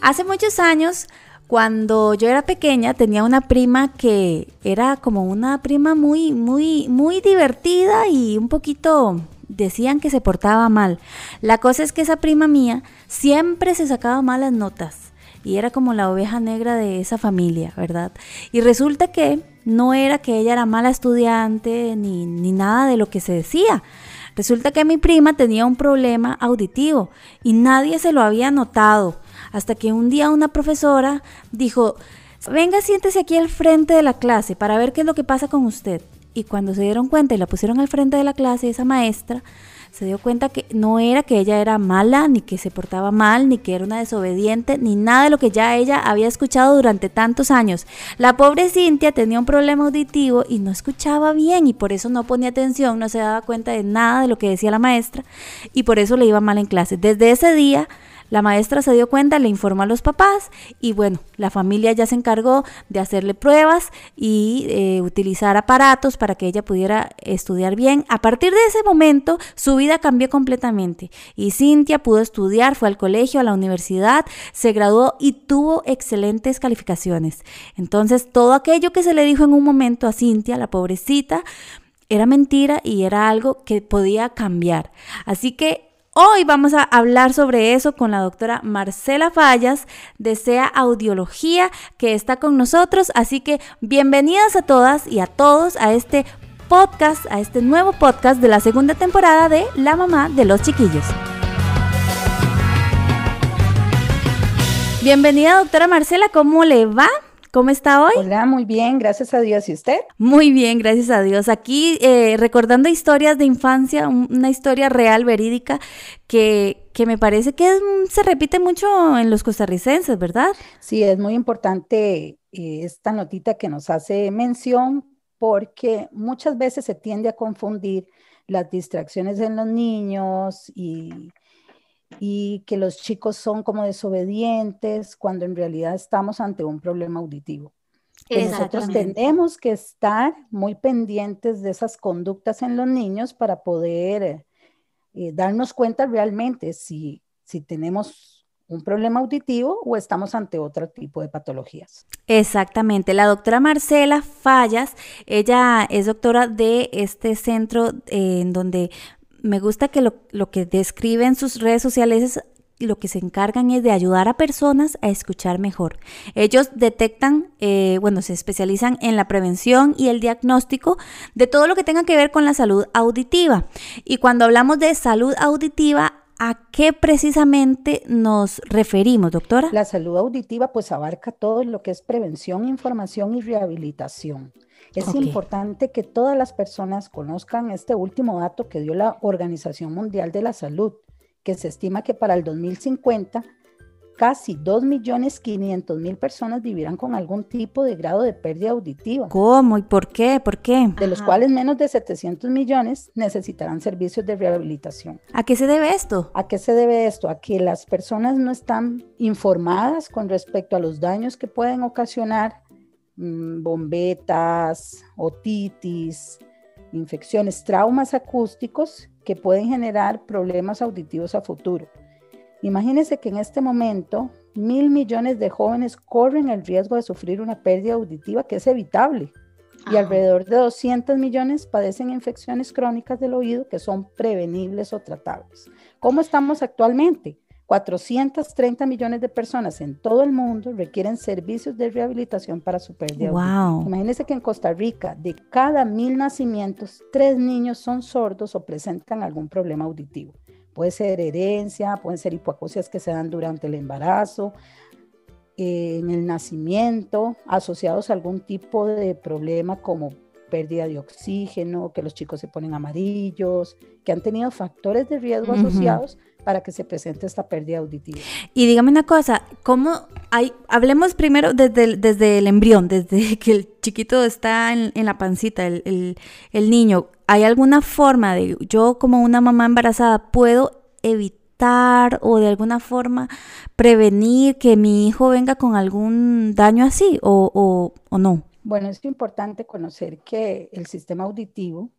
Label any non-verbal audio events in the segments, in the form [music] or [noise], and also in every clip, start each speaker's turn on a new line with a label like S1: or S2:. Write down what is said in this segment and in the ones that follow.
S1: Hace muchos años, cuando yo era pequeña, tenía una prima que era como una prima muy, muy, muy divertida y un poquito decían que se portaba mal. La cosa es que esa prima mía siempre se sacaba malas notas y era como la oveja negra de esa familia, ¿verdad? Y resulta que no era que ella era mala estudiante ni, ni nada de lo que se decía. Resulta que mi prima tenía un problema auditivo y nadie se lo había notado. Hasta que un día una profesora dijo, venga, siéntese aquí al frente de la clase para ver qué es lo que pasa con usted. Y cuando se dieron cuenta y la pusieron al frente de la clase, esa maestra se dio cuenta que no era que ella era mala, ni que se portaba mal, ni que era una desobediente, ni nada de lo que ya ella había escuchado durante tantos años. La pobre Cintia tenía un problema auditivo y no escuchaba bien y por eso no ponía atención, no se daba cuenta de nada de lo que decía la maestra y por eso le iba mal en clase. Desde ese día la maestra se dio cuenta, le informó a los papás y bueno, la familia ya se encargó de hacerle pruebas y eh, utilizar aparatos para que ella pudiera estudiar bien. A partir de ese momento, su vida cambió completamente y Cintia pudo estudiar, fue al colegio, a la universidad, se graduó y tuvo excelentes calificaciones. Entonces, todo aquello que se le dijo en un momento a Cintia, la pobrecita, era mentira y era algo que podía cambiar. Así que Hoy vamos a hablar sobre eso con la doctora Marcela Fallas de SEA Audiología que está con nosotros. Así que bienvenidas a todas y a todos a este podcast, a este nuevo podcast de la segunda temporada de La Mamá de los Chiquillos. Bienvenida doctora Marcela, ¿cómo le va? ¿Cómo está hoy?
S2: Hola, muy bien, gracias a Dios. ¿Y usted?
S1: Muy bien, gracias a Dios. Aquí eh, recordando historias de infancia, una historia real, verídica, que, que me parece que se repite mucho en los costarricenses, ¿verdad?
S2: Sí, es muy importante eh, esta notita que nos hace mención porque muchas veces se tiende a confundir las distracciones en los niños y y que los chicos son como desobedientes cuando en realidad estamos ante un problema auditivo. nosotros tenemos que estar muy pendientes de esas conductas en los niños para poder eh, darnos cuenta realmente si, si tenemos un problema auditivo o estamos ante otro tipo de patologías.
S1: Exactamente. La doctora Marcela Fallas, ella es doctora de este centro eh, en donde me gusta que lo, lo que describe en sus redes sociales es lo que se encargan es de ayudar a personas a escuchar mejor. Ellos detectan, eh, bueno, se especializan en la prevención y el diagnóstico de todo lo que tenga que ver con la salud auditiva. Y cuando hablamos de salud auditiva, ¿a qué precisamente nos referimos, doctora?
S2: La salud auditiva pues abarca todo lo que es prevención, información y rehabilitación. Es importante que todas las personas conozcan este último dato que dio la Organización Mundial de la Salud, que se estima que para el 2050 casi 2.500.000 personas vivirán con algún tipo de grado de pérdida auditiva.
S1: ¿Cómo y por qué? ¿Por qué?
S2: De los cuales menos de 700 millones necesitarán servicios de rehabilitación.
S1: ¿A qué se debe esto?
S2: ¿A qué se debe esto? A que las personas no están informadas con respecto a los daños que pueden ocasionar bombetas, otitis, infecciones, traumas acústicos que pueden generar problemas auditivos a futuro. Imagínense que en este momento mil millones de jóvenes corren el riesgo de sufrir una pérdida auditiva que es evitable y alrededor de 200 millones padecen infecciones crónicas del oído que son prevenibles o tratables. ¿Cómo estamos actualmente? 430 millones de personas en todo el mundo requieren servicios de rehabilitación para su pérdida. Wow. Imagínense que en Costa Rica, de cada mil nacimientos, tres niños son sordos o presentan algún problema auditivo. Puede ser herencia, pueden ser hipoacúsias que se dan durante el embarazo, en el nacimiento, asociados a algún tipo de problema como pérdida de oxígeno, que los chicos se ponen amarillos, que han tenido factores de riesgo asociados para que se presente esta pérdida auditiva.
S1: Y dígame una cosa, ¿cómo hay, hablemos primero desde el, desde el embrión, desde [laughs] que el chiquito está en, la pancita, el, el, niño, ¿hay alguna forma de, yo como una mamá embarazada, puedo evitar o de alguna forma prevenir que mi hijo venga con algún daño así o, o, o no?
S2: Bueno, es importante conocer que el sistema auditivo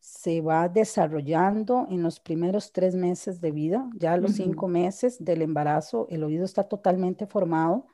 S2: se va desarrollando en los primeros tres meses de vida. Ya a los cinco meses del embarazo, el oído está totalmente formado.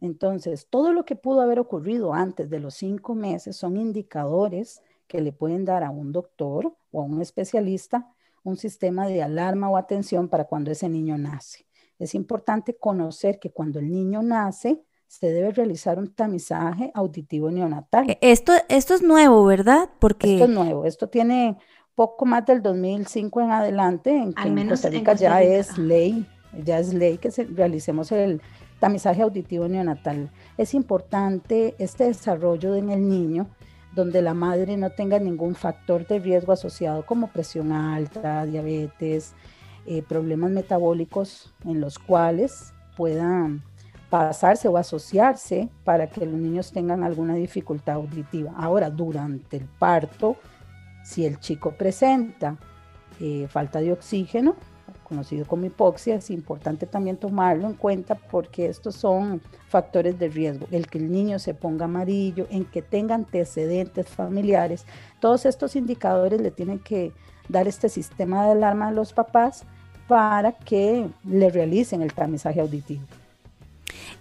S2: Entonces, todo lo que pudo haber ocurrido antes de los cinco meses son indicadores que le pueden dar a un doctor o a un especialista un sistema de alarma o atención para cuando ese niño nace. Es importante conocer que cuando el niño nace, se debe realizar un tamizaje auditivo neonatal.
S1: E, esto, esto es nuevo, ¿verdad?
S2: Porque... Esto es nuevo, esto tiene poco más del 2005 en adelante, en que en Costa Rica ya es ley, ya es ley que se, realicemos el tamizaje auditivo neonatal. Es importante este desarrollo en el niño donde la madre no tenga ningún factor de riesgo asociado como presión alta, diabetes, eh, problemas metabólicos en los cuales puedan pasarse o asociarse para que los niños tengan alguna dificultad auditiva. Ahora, durante el parto, si el chico presenta eh, falta de oxígeno, conocido como hipoxia, es importante también tomarlo en cuenta porque estos son factores de riesgo. El que el niño se ponga amarillo, en que tenga antecedentes familiares, todos estos indicadores le tienen que dar este sistema de alarma a los papás para que le realicen el tamizaje auditivo.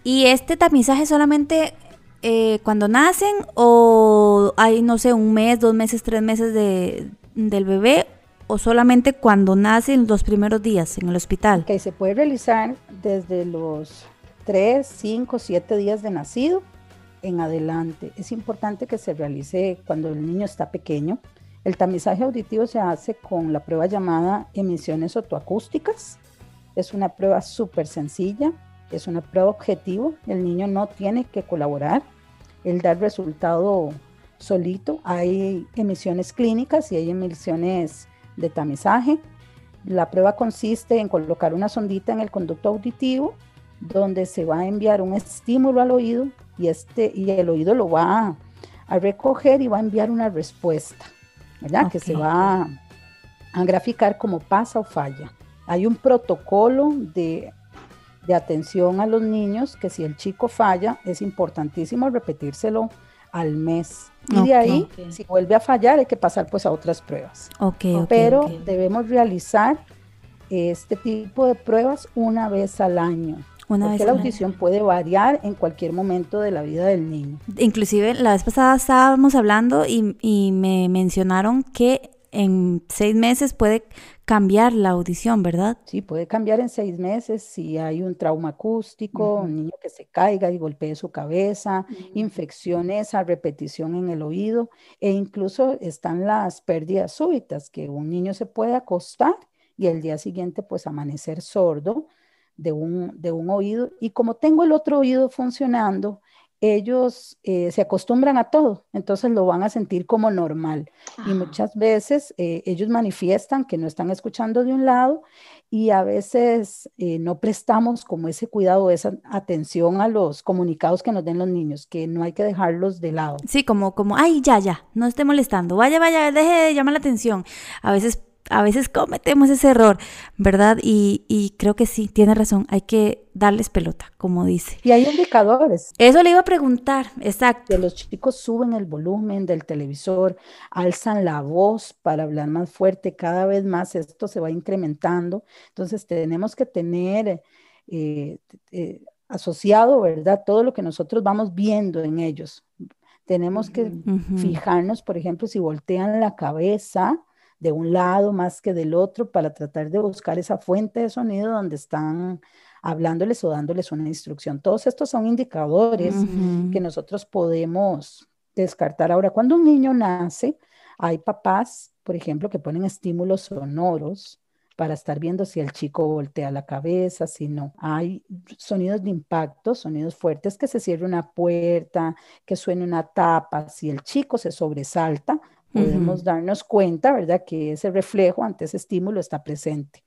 S1: ¿Y este tamizaje solamente eh, cuando nacen o hay, no sé, un mes, dos meses, tres meses de, del bebé o solamente cuando nacen los primeros días en el hospital?
S2: Que se puede realizar desde los tres, cinco, siete días de nacido en adelante. Es importante que se realice cuando el niño está pequeño. El tamizaje auditivo se hace con la prueba llamada emisiones otoacústicas. Es una prueba súper sencilla es una prueba objetivo, el niño no tiene que colaborar, él da el resultado solito, hay emisiones clínicas y hay emisiones de tamizaje. La prueba consiste en colocar una sondita en el conducto auditivo donde se va a enviar un estímulo al oído y, este, y el oído lo va a, recoger y va a enviar una respuesta, ¿verdad? Que se va a, a graficar como pasa o falla. Hay un protocolo de de atención a los niños, que si el chico falla, es importantísimo repetírselo al mes. Y de ahí, si vuelve a fallar, hay que pasar pues a otras pruebas. Pero debemos realizar este tipo de pruebas una vez al año. Una porque la audición puede variar en cualquier momento de la vida del niño.
S1: Inclusive la vez pasada estábamos hablando y, y me mencionaron que en seis meses puede cambiar la audición, ¿verdad?
S2: Sí, puede cambiar en seis meses si hay un trauma acústico, un niño que se caiga y golpee su cabeza, infecciones a repetición en el oído e incluso están las pérdidas súbitas, que un niño se puede acostar y el día siguiente pues amanecer sordo de un, de un oído. Y como tengo el otro oído funcionando, ellos eh, se acostumbran a todo, entonces lo van a sentir como normal. Y muchas veces eh, ellos manifiestan que no están escuchando de un lado y a veces eh, no prestamos como ese cuidado, esa atención a los comunicados que nos den los niños, que no hay que dejarlos de lado.
S1: Sí, como, como, ay, ya, ya, no esté molestando, vaya, vaya, deje de llamar la atención. A veces a veces cometemos ese error, ¿verdad? Y, creo que sí, tiene razón, hay que darles pelota, como dice.
S2: Y hay indicadores.
S1: Eso le iba a preguntar, exacto.
S2: Que los chicos suben el volumen del televisor, alzan la voz para hablar más fuerte, cada vez más esto se va incrementando. Entonces tenemos que tener eh, eh, asociado, ¿verdad? Todo lo que nosotros vamos viendo en ellos. Tenemos que fijarnos, por ejemplo, si voltean la cabeza, de un lado más que del otro para tratar de buscar esa fuente de sonido donde están hablándoles o dándoles una instrucción. Todos estos son indicadores que nosotros podemos descartar. Ahora, cuando un niño nace, hay papás, por ejemplo, que ponen estímulos sonoros para estar viendo si el chico voltea la cabeza, si no. Hay sonidos de impacto, sonidos fuertes, que se cierre una puerta, que suene una tapa. Si el chico se sobresalta, podemos darnos cuenta, ¿verdad?, que ese reflejo ante ese estímulo está presente.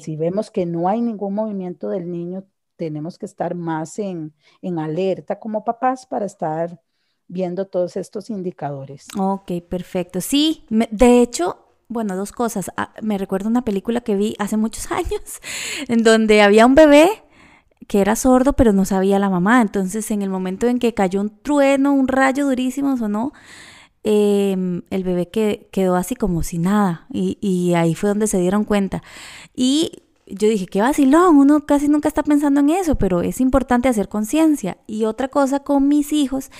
S2: Si vemos que no hay ningún movimiento del niño, tenemos que estar más en, en alerta como papás para estar viendo todos estos indicadores.
S1: Ok, perfecto. Sí, de hecho, bueno, dos cosas. Ah, me recuerdo una película que vi hace muchos [laughs] años, en donde había un bebé que era sordo, pero no sabía la mamá. Entonces, en el momento en que cayó un trueno, un rayo durísimo, sonó, em, el bebé que, quedó así como sin nada y, y ahí fue donde se dieron cuenta. Y yo dije, qué vacilón, uno casi nunca está pensando en eso, pero es importante hacer conciencia. Y otra cosa con mis hijos,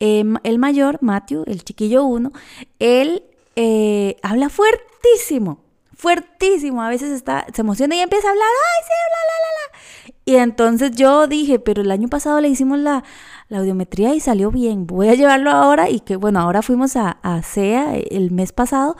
S1: em, el mayor, Matthew, el chiquillo uno, él eh, habla fuertísimo, fuertísimo. A veces está, se emociona y empieza a hablar, ay, sí, bla, bla, bla, bla. Y entonces yo dije, pero el año pasado le hicimos la, la audiometría y salió bien. Voy a llevarlo ahora y que, bueno, ahora fuimos a, a CEA el mes pasado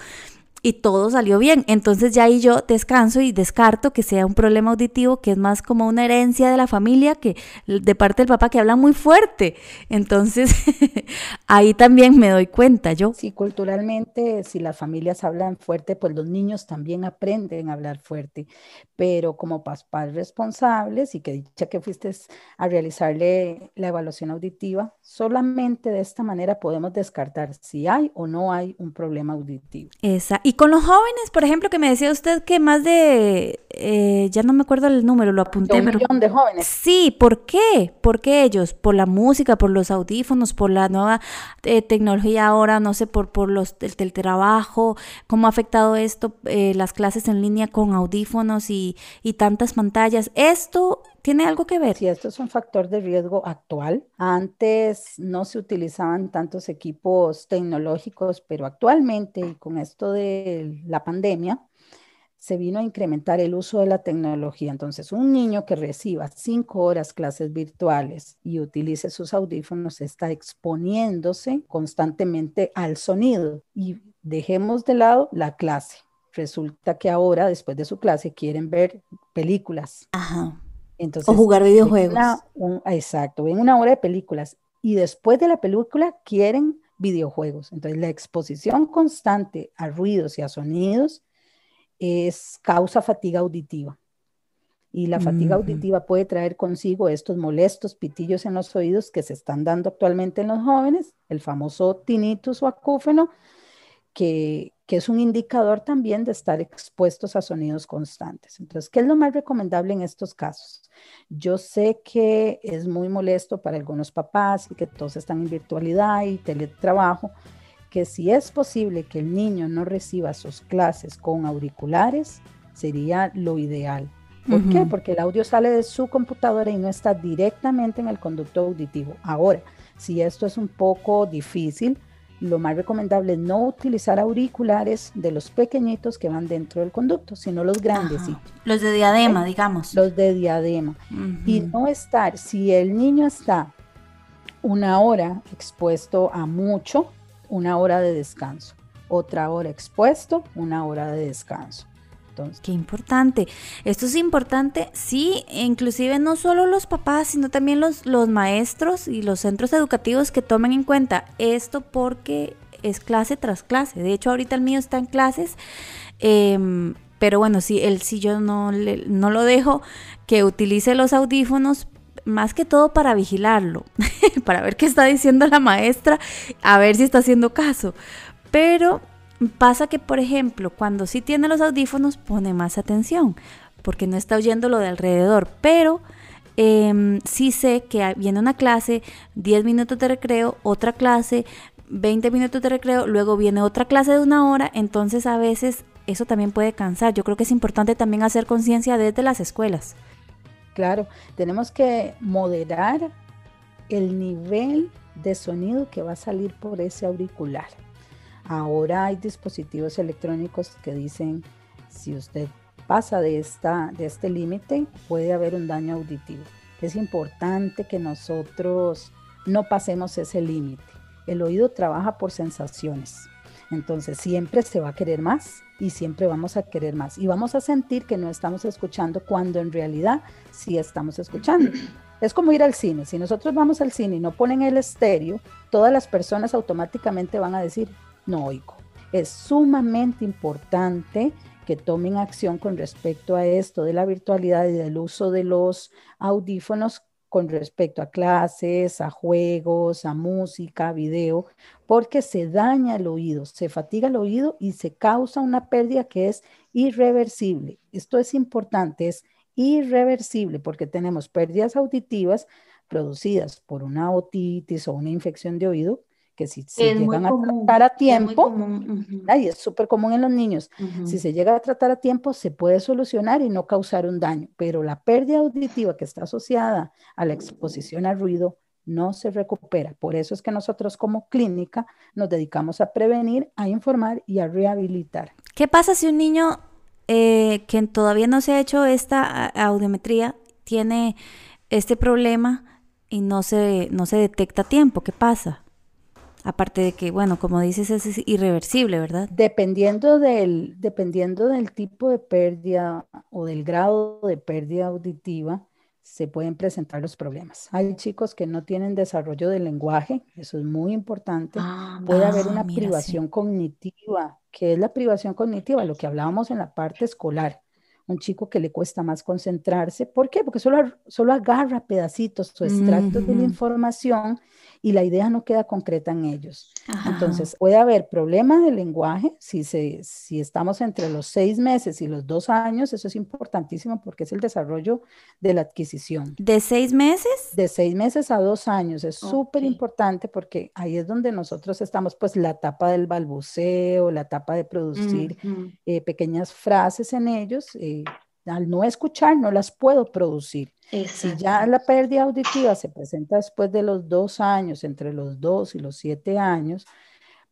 S1: y todo salió bien. Entonces ya ahí yo descanso y descarto que sea un problema auditivo que es más como una herencia de la familia que de parte del papá que habla muy fuerte. Entonces [laughs] ahí también me doy cuenta yo.
S2: Sí, culturalmente si las familias hablan fuerte, pues los niños también aprenden a hablar fuerte. Pero como papás responsables y que dicha que fuiste a realizarle la evaluación auditiva, solamente de esta manera podemos descartar si hay o no hay un problema auditivo.
S1: Esa. Y con los jóvenes, por ejemplo, que me decía usted que más de, eh, ya no me acuerdo el número, lo apunté.
S2: un millón de jóvenes.
S1: Sí, ¿por qué? ¿Por qué ellos? ¿Por la música, por los audífonos, por la nueva eh, tecnología ahora, no sé, por, por los, el, trabajo? ¿Cómo ha afectado esto, eh, las clases en línea con audífonos y, y tantas pantallas? Esto ¿Tiene algo que ver?
S2: Sí, esto es un factor de riesgo actual. Antes no se utilizaban tantos equipos tecnológicos, pero actualmente y con esto de la pandemia, se vino a incrementar el uso de la tecnología. Entonces, un niño que reciba cinco horas clases virtuales y utilice sus audífonos está exponiéndose constantemente al sonido. Y dejemos de lado la clase. Resulta que ahora, después de su clase, quieren ver películas.
S1: Ajá o jugar videojuegos.
S2: exacto, ven una hora de películas y después de la película quieren videojuegos. Entonces la exposición constante a ruidos y a sonidos es causa fatiga auditiva. Y la fatiga auditiva puede traer consigo estos molestos pitillos en los oídos que se están dando actualmente en los jóvenes, el famoso tinnitus o acúfeno, que, que es un indicador también de estar expuestos a sonidos constantes. Entonces, ¿qué es lo más recomendable en estos casos? Yo sé que es muy molesto para algunos papás y que todos están en virtualidad y teletrabajo, que si es posible que el niño no reciba sus clases con auriculares, sería lo ideal. ¿Por qué? Porque el audio sale de su computadora y no está directamente en el conducto auditivo. Ahora, si esto es un poco difícil, lo más recomendable es no utilizar auriculares de los pequeñitos que van dentro del conducto, sino los grandecitos.
S1: Los de diadema, digamos.
S2: Los de diadema. Y no estar, si el niño está una hora expuesto a mucho, una hora de descanso. Otra hora expuesto, una hora de descanso.
S1: Qué importante. Esto es importante, sí, inclusive no solo los papás, sino también los, los maestros y los centros educativos que tomen en cuenta esto porque es clase tras clase. De hecho, ahorita el mío está en clases, em, pero bueno, si él si yo no, no lo dejo que utilice los audífonos más que todo para vigilarlo, [laughs] para ver qué está diciendo la maestra, a ver si está haciendo caso. Pero Pasa que, por ejemplo, cuando sí tiene los audífonos pone más atención, porque no está oyendo lo de alrededor, pero eh, sí sé que viene una clase, 10 minutos de recreo, otra clase, 20 minutos de recreo, luego viene otra clase de una hora, entonces a veces eso también puede cansar. Yo creo que es importante también hacer conciencia desde las escuelas.
S2: Claro, tenemos que moderar el nivel de sonido que va a salir por ese auricular. Ahora hay dispositivos electrónicos que dicen si usted pasa de, esta, de este límite puede haber un daño auditivo. Es importante que nosotros no pasemos ese límite. El oído trabaja por sensaciones. Entonces siempre se va a querer más y siempre vamos a querer más. Y vamos a sentir que no estamos escuchando cuando en realidad sí estamos escuchando. Es como ir al cine. Si nosotros vamos al cine y no ponen el estéreo, todas las personas automáticamente van a decir, no oigo. Es sumamente importante que tomen acción con respecto a esto de la virtualidad y del uso de los audífonos con respecto a clases, a juegos, a música, a video, porque se daña el oído, se fatiga el oído y se causa una pérdida que es irreversible. Esto es importante, es irreversible porque tenemos pérdidas auditivas producidas por una otitis o una infección de oído que si se llegan a tratar a tiempo, y es súper común en los niños, si se llega a tratar a tiempo se puede solucionar y no causar un daño, pero la pérdida auditiva que está asociada a la exposición al ruido no se recupera. Por eso es que nosotros como clínica nos dedicamos a prevenir, a informar y a rehabilitar.
S1: ¿Qué pasa si un niño eh, que todavía no se ha hecho esta audiometría tiene este problema y no se, no se detecta a tiempo? ¿Qué pasa? Aparte de que, bueno, como dices, es irreversible, ¿verdad?
S2: Dependiendo del, dependiendo del tipo de pérdida o del grado de pérdida auditiva, se pueden presentar los problemas. Hay chicos que no tienen desarrollo del lenguaje, eso es muy importante. Ah, Puede haber una privación cognitiva. ¿Qué es la privación cognitiva? Lo que hablábamos en la parte escolar. Un chico que le cuesta más concentrarse. ¿Por qué? Porque solo, solo agarra pedacitos o extractos de la información y la idea no queda concreta en ellos. Entonces, puede haber problemas de lenguaje si, se, si estamos entre los seis meses y los dos años, eso es importantísimo porque es el desarrollo de la adquisición.
S1: ¿De seis meses?
S2: De seis meses a dos años, es súper importante porque ahí es donde nosotros estamos, pues la etapa del balbuceo, la etapa de producir eh, pequeñas frases en ellos. Eh, al no escuchar, no las puedo producir. Si ya la pérdida auditiva se presenta después de los dos años, entre los dos y los siete años,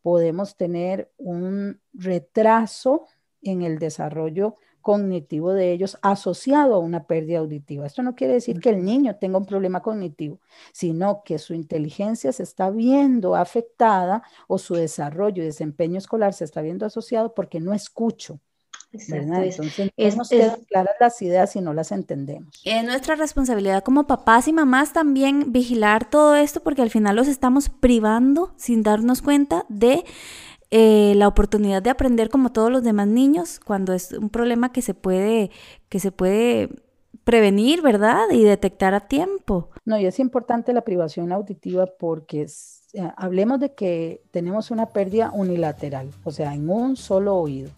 S2: podemos tener un retraso en el desarrollo cognitivo de ellos asociado a una pérdida auditiva. Esto no quiere decir que el niño tenga un problema cognitivo, sino que su inteligencia se está viendo afectada o su desarrollo y desempeño escolar se está viendo asociado porque no escucho. Entonces, es, nos quedan claras las ideas y no las entendemos.
S1: Es nuestra responsabilidad como papás y mamás también vigilar todo esto porque al final los estamos privando sin darnos cuenta de eh, la oportunidad de aprender como todos los demás niños cuando es un problema que se puede, que se puede prevenir, ¿verdad? Y detectar a tiempo.
S2: No, y es importante la privación auditiva porque eh, hablemos de que tenemos una pérdida unilateral, o sea, en un solo oído.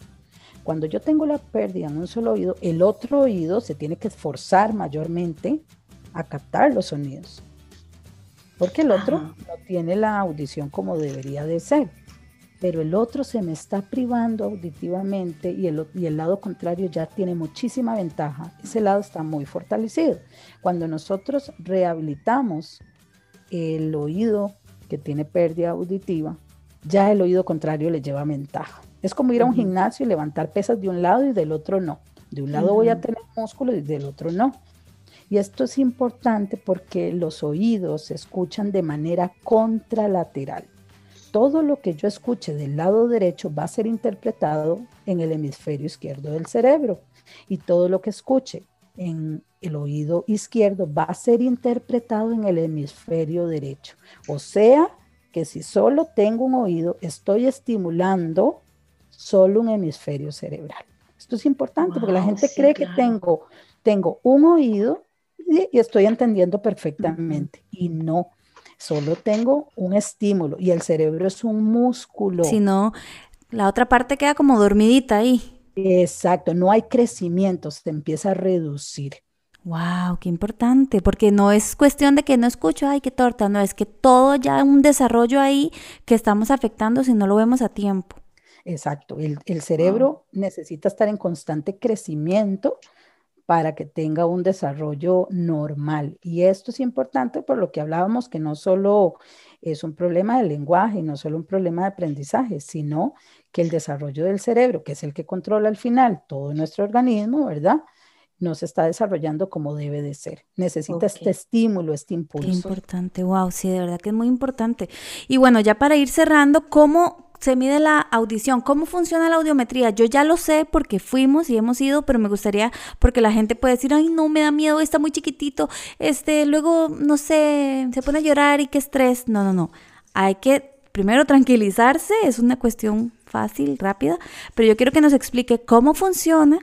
S2: Cuando yo tengo la pérdida en un solo oído, el otro oído se tiene que esforzar mayormente a captar los sonidos. Porque el otro no tiene la audición como debería de ser. Pero el otro se me está privando auditivamente y el, y el lado contrario ya tiene muchísima ventaja. Ese lado está muy fortalecido. Cuando nosotros rehabilitamos el oído que tiene pérdida auditiva, ya el oído contrario le lleva ventaja. Es como ir a un gimnasio y levantar pesas de un lado y del otro no. De un lado voy a tener músculo y del otro no. Y esto es importante porque los oídos se escuchan de manera contralateral. Todo lo que yo escuche del lado derecho va a ser interpretado en el hemisferio izquierdo del cerebro. Y todo lo que escuche en el oído izquierdo va a ser interpretado en el hemisferio derecho. O sea, que si solo tengo un oído, estoy estimulando solo un hemisferio cerebral. Esto es importante porque la gente cree que tengo, tengo un oído y, estoy entendiendo perfectamente. Y no, solo tengo un estímulo y el cerebro es un músculo.
S1: Si no, la otra parte queda como dormidita ahí.
S2: Exacto, no hay crecimiento, se empieza a reducir.
S1: Wow, qué importante, porque no es cuestión de que no escucho, ay, qué torta, no, es que todo ya un desarrollo ahí que estamos afectando si no lo vemos a tiempo.
S2: Exacto, el, cerebro necesita estar en constante crecimiento para que tenga un desarrollo normal. Y esto es importante por lo que hablábamos, que no solo es un problema de lenguaje, no solo un problema de aprendizaje, sino que el desarrollo del cerebro, que es el que controla al final todo nuestro organismo, ¿verdad? No se está desarrollando como debe de ser. Necesita este estímulo, este impulso. Qué
S1: importante, wow, sí, de verdad que es muy importante. Y bueno, ya para ir cerrando, ¿cómo, se mide la audición. ¿Cómo funciona la audiometría? Yo ya lo sé porque fuimos y hemos ido, pero me gustaría, porque la gente puede decir, ay, no, me da miedo, está muy chiquitito, este, luego, no sé, se pone a llorar y qué estrés. No, no, no. Hay que primero tranquilizarse, es una cuestión fácil, rápida, pero yo quiero que nos explique cómo funciona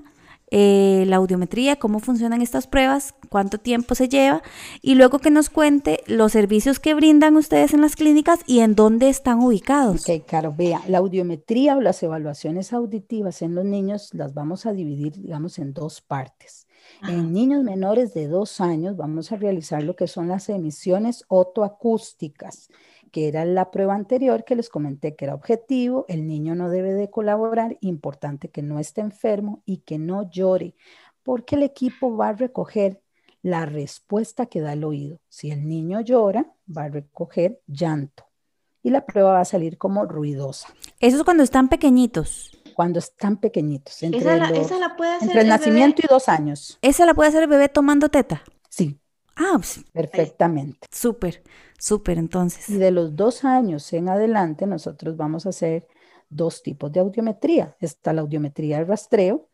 S1: eh, la audiometría, cómo funcionan estas pruebas, cuánto tiempo se lleva y luego que nos cuente los servicios que brindan ustedes en las clínicas y en dónde están ubicados.
S2: Ok, claro, vea, la audiometría o las evaluaciones auditivas en los niños las vamos a dividir, digamos, en dos partes. En niños menores de dos años vamos a realizar lo que son las emisiones otoacústicas que era la prueba anterior que les comenté que era objetivo, el niño no debe de colaborar, importante que no esté enfermo y que no llore, porque el equipo va a recoger la respuesta que da el oído. Si el niño llora, va a recoger llanto y la prueba va a salir como ruidosa.
S1: Eso es cuando están pequeñitos.
S2: Cuando están pequeñitos, entre,
S3: esa la, esa la puede hacer
S2: entre el, nacimiento y dos años.
S1: ¿Esa la puede hacer el bebé tomando teta?
S2: Sí.
S1: Ah, pues,
S2: perfectamente.
S1: Súper, súper entonces.
S2: Y de los dos años en adelante, nosotros vamos a hacer dos tipos de audiometría. Está la audiometría de rastreo.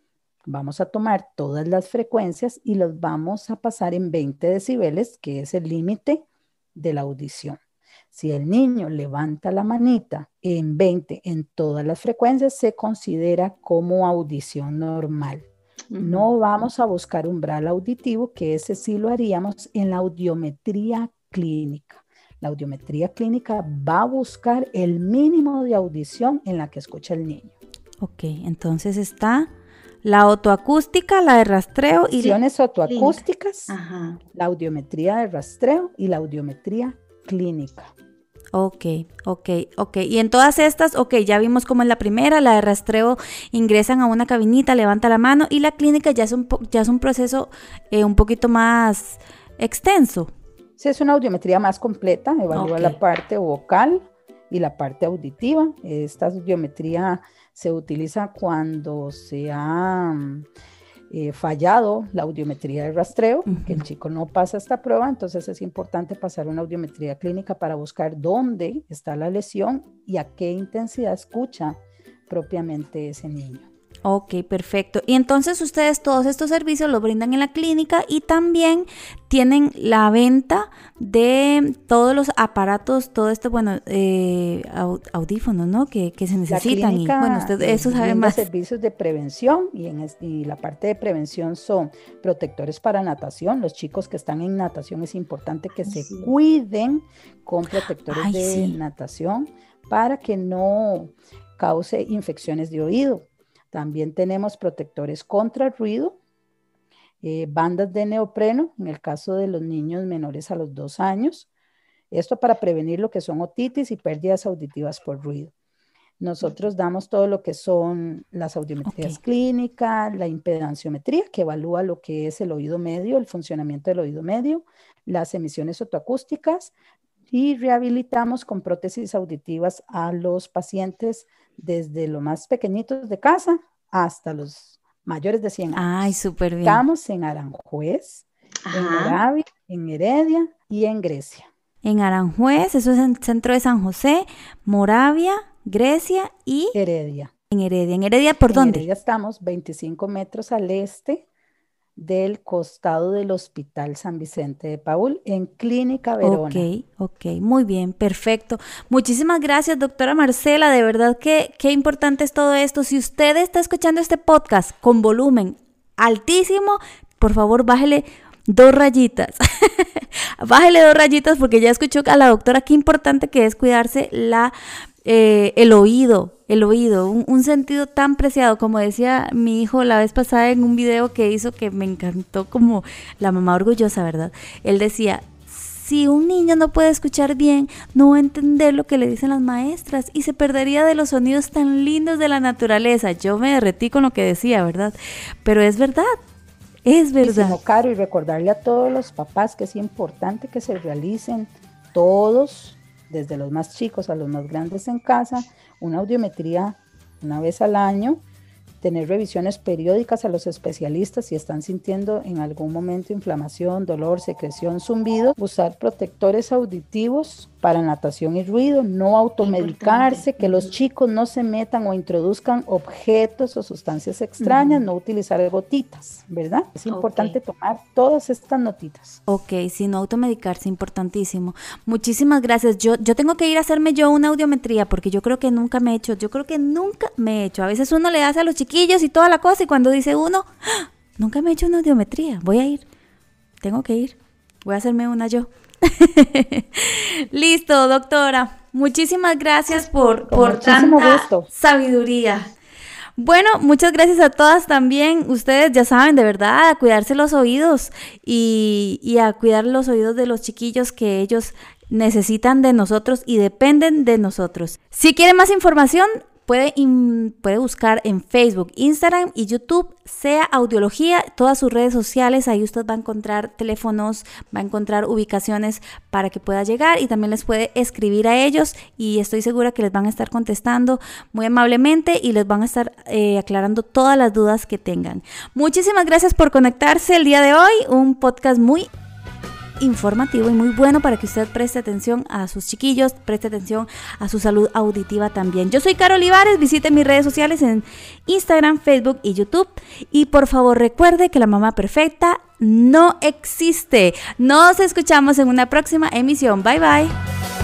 S2: Vamos a tomar todas las frecuencias y los vamos a pasar en 20 decibeles, que es el límite de la audición. Si el niño levanta la manita en 20 en todas las frecuencias, se considera como audición normal. No vamos a buscar umbral auditivo, que ese sí lo haríamos en la audiometría clínica. La audiometría clínica va a buscar el mínimo de audición en la que escucha el niño.
S1: Ok, entonces está la autoacústica, la de rastreo y...
S2: Opciones autoacústicas, la audiometría de rastreo y la audiometría clínica.
S1: Ok, ok, ok. Y en todas estas, ok, ya vimos como en la primera, la de rastreo, ingresan a una cabinita, levanta la mano y la clínica ya es un, ya es un proceso eh, un poquito más extenso.
S2: Sí, es una audiometría más completa, evalúa la parte vocal y la parte auditiva. Esta audiometría se utiliza cuando se ha eh, fallado la audiometría de rastreo, que el chico no pasa esta prueba, entonces es importante pasar una audiometría clínica para buscar dónde está la lesión y a qué intensidad escucha propiamente ese niño.
S1: Ok, perfecto. Y entonces ustedes todos estos servicios los brindan en la clínica y también tienen la venta de todos los aparatos, todo esto, bueno, eh, audífonos, ¿no? Que, se necesitan.
S2: y bueno, usted eso sabe más. servicios de prevención y, en, y la parte de prevención son protectores para natación. Los chicos que están en natación es importante que se cuiden con protectores de natación para que no cause infecciones de oído también tenemos protectores contra el ruido, eh, bandas de neopreno, en el caso de los niños menores a los dos años. Esto para prevenir lo que son otitis y pérdidas auditivas por ruido. Nosotros damos todo lo que son las audiometrías clínicas, la impedanciometría, que evalúa lo que es el oído medio, el funcionamiento del oído medio, las emisiones otoacústicas y rehabilitamos con prótesis auditivas a los pacientes desde los más pequeñitos de casa hasta los mayores de 100 años.
S1: Ay, súper bien.
S2: Estamos en Aranjuez, en Moravia, en Heredia y en Grecia.
S1: En Aranjuez, eso es en el centro de San José, Moravia, Grecia y
S2: Heredia.
S1: En Heredia. ¿En Heredia por dónde?
S2: En Heredia estamos 25 metros al este del costado del Hospital San Vicente de Paul en Clínica Verona.
S1: Ok, ok, muy bien, perfecto. Muchísimas gracias, doctora Marcela. De verdad que qué importante es todo esto. Si usted está escuchando este podcast con volumen altísimo, por favor, bájele dos rayitas. [laughs] bájele dos rayitas porque ya escuchó a la doctora qué importante que es cuidarse la eh, el oído, el oído, un, sentido tan preciado, como decía mi hijo la vez pasada en un video que hizo que me encantó como la mamá orgullosa, ¿verdad? Él decía, si un niño no puede escuchar bien, no va a entender lo que le dicen las maestras y se perdería de los sonidos tan lindos de la naturaleza. Yo me derretí con lo que decía, ¿verdad? Pero es verdad, es verdad.
S2: caro y recordarle a todos los papás que es importante que se realicen todos desde los más chicos a los más grandes en casa, una audiometría una vez al año tener revisiones periódicas a los especialistas si están sintiendo en algún momento inflamación, dolor, secreción, zumbido, usar protectores auditivos para natación y ruido, no automedicarse, que los chicos no se metan o introduzcan objetos o sustancias extrañas, no utilizar gotitas, ¿verdad? Es importante tomar todas estas notitas.
S1: Ok, sí, no automedicarse, importantísimo. Muchísimas gracias. Yo, yo tengo que ir a hacerme yo una audiometría porque yo creo que nunca me he hecho, yo creo que nunca me he hecho. A veces uno le hace a los chicos y toda la cosa. Y cuando dice uno, ¡Ah! nunca me he hecho una audiometría, voy a ir, tengo que ir, voy a hacerme una yo. [laughs] Listo, doctora. Muchísimas gracias por, por tanta sabiduría. Bueno, muchas gracias a todas también. Ustedes ya saben, de verdad, a cuidarse los oídos y, y, a cuidar los oídos de los chiquillos que ellos necesitan de nosotros y dependen de nosotros. Si quieren más información, Puede, puede, buscar en Facebook, Instagram y YouTube, sea Audiología, todas sus redes sociales, ahí usted va a encontrar teléfonos, va a encontrar ubicaciones para que pueda llegar y también les puede escribir a ellos y estoy segura que les van a estar contestando muy amablemente y les van a estar eh, aclarando todas las dudas que tengan. Muchísimas gracias por conectarse el día de hoy, un podcast muy informativo y muy bueno para que usted preste atención a sus chiquillos, preste atención a su salud auditiva también. Yo soy Caro Olivares, visite mis redes sociales en Instagram, Facebook y YouTube y por favor recuerde que la mamá perfecta no existe. Nos escuchamos en una próxima emisión. Bye bye.